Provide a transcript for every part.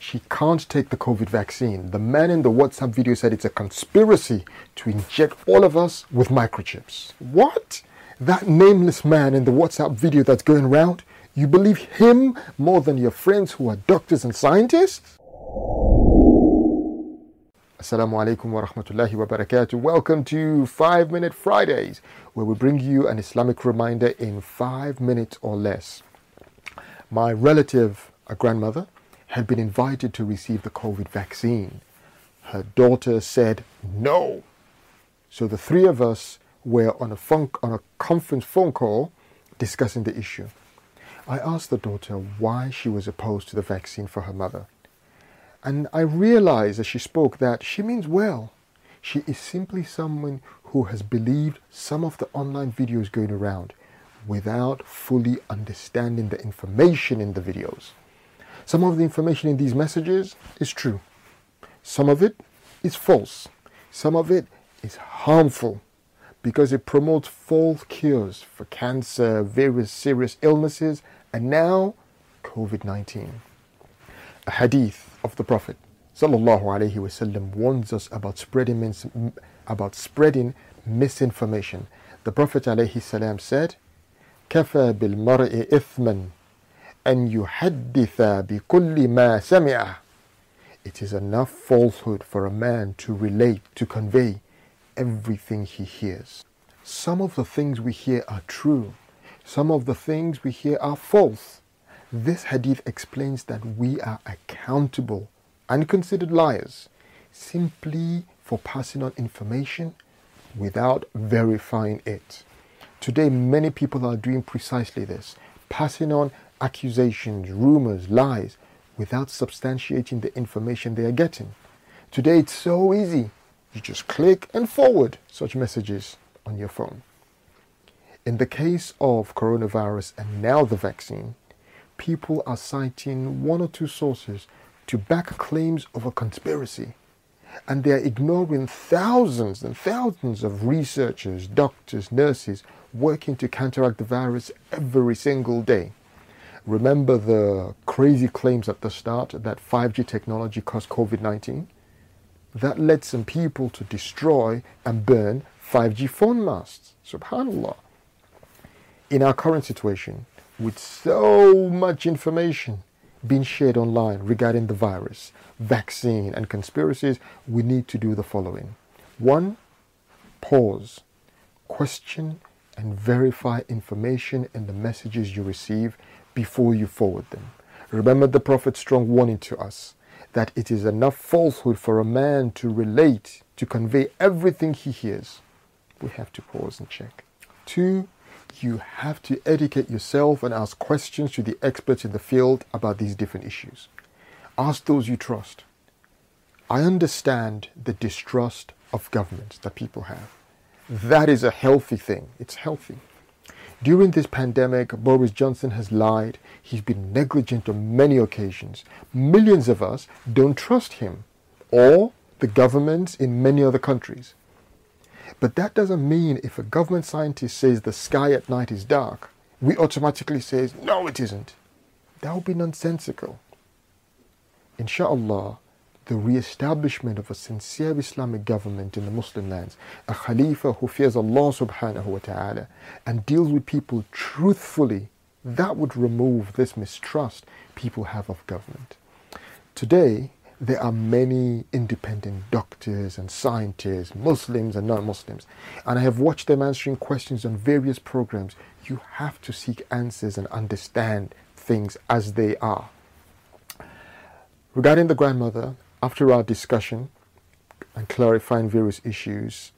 She can't take the COVID vaccine. The man in the WhatsApp video said it's a conspiracy to inject all of us with microchips. What? That nameless man in the WhatsApp video that's going around? You believe him more than your friends who are doctors and scientists? Assalamu alaikum wa rahmatullahi wa barakatuh. Welcome to 5 Minute Fridays, where we bring you an Islamic reminder in 5 minutes or less. My relative, a grandmother, had been invited to receive the COVID vaccine. Her daughter said no. So the three of us were on a, phone, on a conference phone call discussing the issue. I asked the daughter why she was opposed to the vaccine for her mother. And I realized as she spoke that she means well. She is simply someone who has believed some of the online videos going around without fully understanding the information in the videos. Some of the information in these messages is true. Some of it is false. Some of it is harmful because it promotes false cures for cancer, various serious illnesses, and now COVID 19. A hadith of the Prophet wasallam warns us about spreading mis- about spreading misinformation. The Prophet salam said, "Kafa bil mar'i ithman أن يحدث بكل ما سمع It is enough falsehood for a man to relate, to convey everything he hears. Some of the things we hear are true. Some of the things we hear are false. This hadith explains that we are accountable and considered liars simply for passing on information without verifying it. Today, many people are doing precisely this, passing on accusations, rumors, lies, without substantiating the information they are getting. Today it's so easy. You just click and forward such messages on your phone. In the case of coronavirus and now the vaccine, people are citing one or two sources to back claims of a conspiracy. And they are ignoring thousands and thousands of researchers, doctors, nurses working to counteract the virus every single day. Remember the crazy claims at the start that 5G technology caused COVID 19? That led some people to destroy and burn 5G phone masts. Subhanallah. In our current situation, with so much information being shared online regarding the virus, vaccine, and conspiracies, we need to do the following. One, pause, question, and verify information in the messages you receive before you forward them. Remember the Prophet's strong warning to us that it is enough falsehood for a man to relate, to convey everything he hears. We have to pause and check. Two, you have to educate yourself and ask questions to the experts in the field about these different issues. Ask those you trust. I understand the distrust of governments that people have. That is a healthy thing. It's healthy. During this pandemic, Boris Johnson has lied. He's been negligent on many occasions. Millions of us don't trust him or the governments in many other countries. But that doesn't mean if a government scientist says the sky at night is dark, we automatically say, no, it isn't. That would be nonsensical. Insha'Allah, the re-establishment of a sincere Islamic government in the Muslim lands, a Khalifa who fears Allah subhanahu wa ta'ala and deals with people truthfully, that would remove this mistrust people have of government. Today, there are many independent doctors and scientists, Muslims and non Muslims, and I have watched them answering questions on various programs. You have to seek answers and understand things as they are. Regarding the grandmother, after our discussion and clarifying various issues,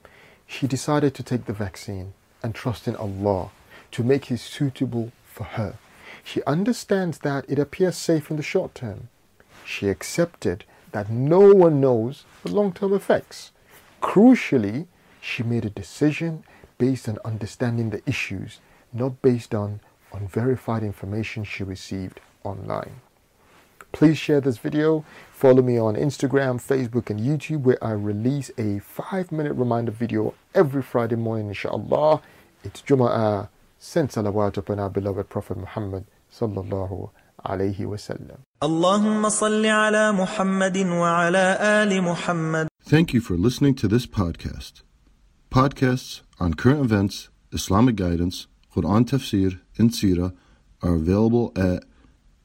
she decided to take the vaccine and trust in Allah to make it suitable for her. She understands that it appears safe in the short term. She accepted that no one knows the long term effects. Crucially, she made a decision based on understanding the issues, not based on unverified information she received online. Please share this video. Follow me on Instagram, Facebook, and YouTube, where I release a five minute reminder video every Friday morning, inshallah. It's Jumaah. Send salawat upon our beloved Prophet Muhammad, sallallahu alayhi wasallam. Allahumma salli ala Muhammadin wa ala ali Muhammad. Thank you for listening to this podcast. Podcasts on current events, Islamic guidance, Quran tafsir, and seerah are available at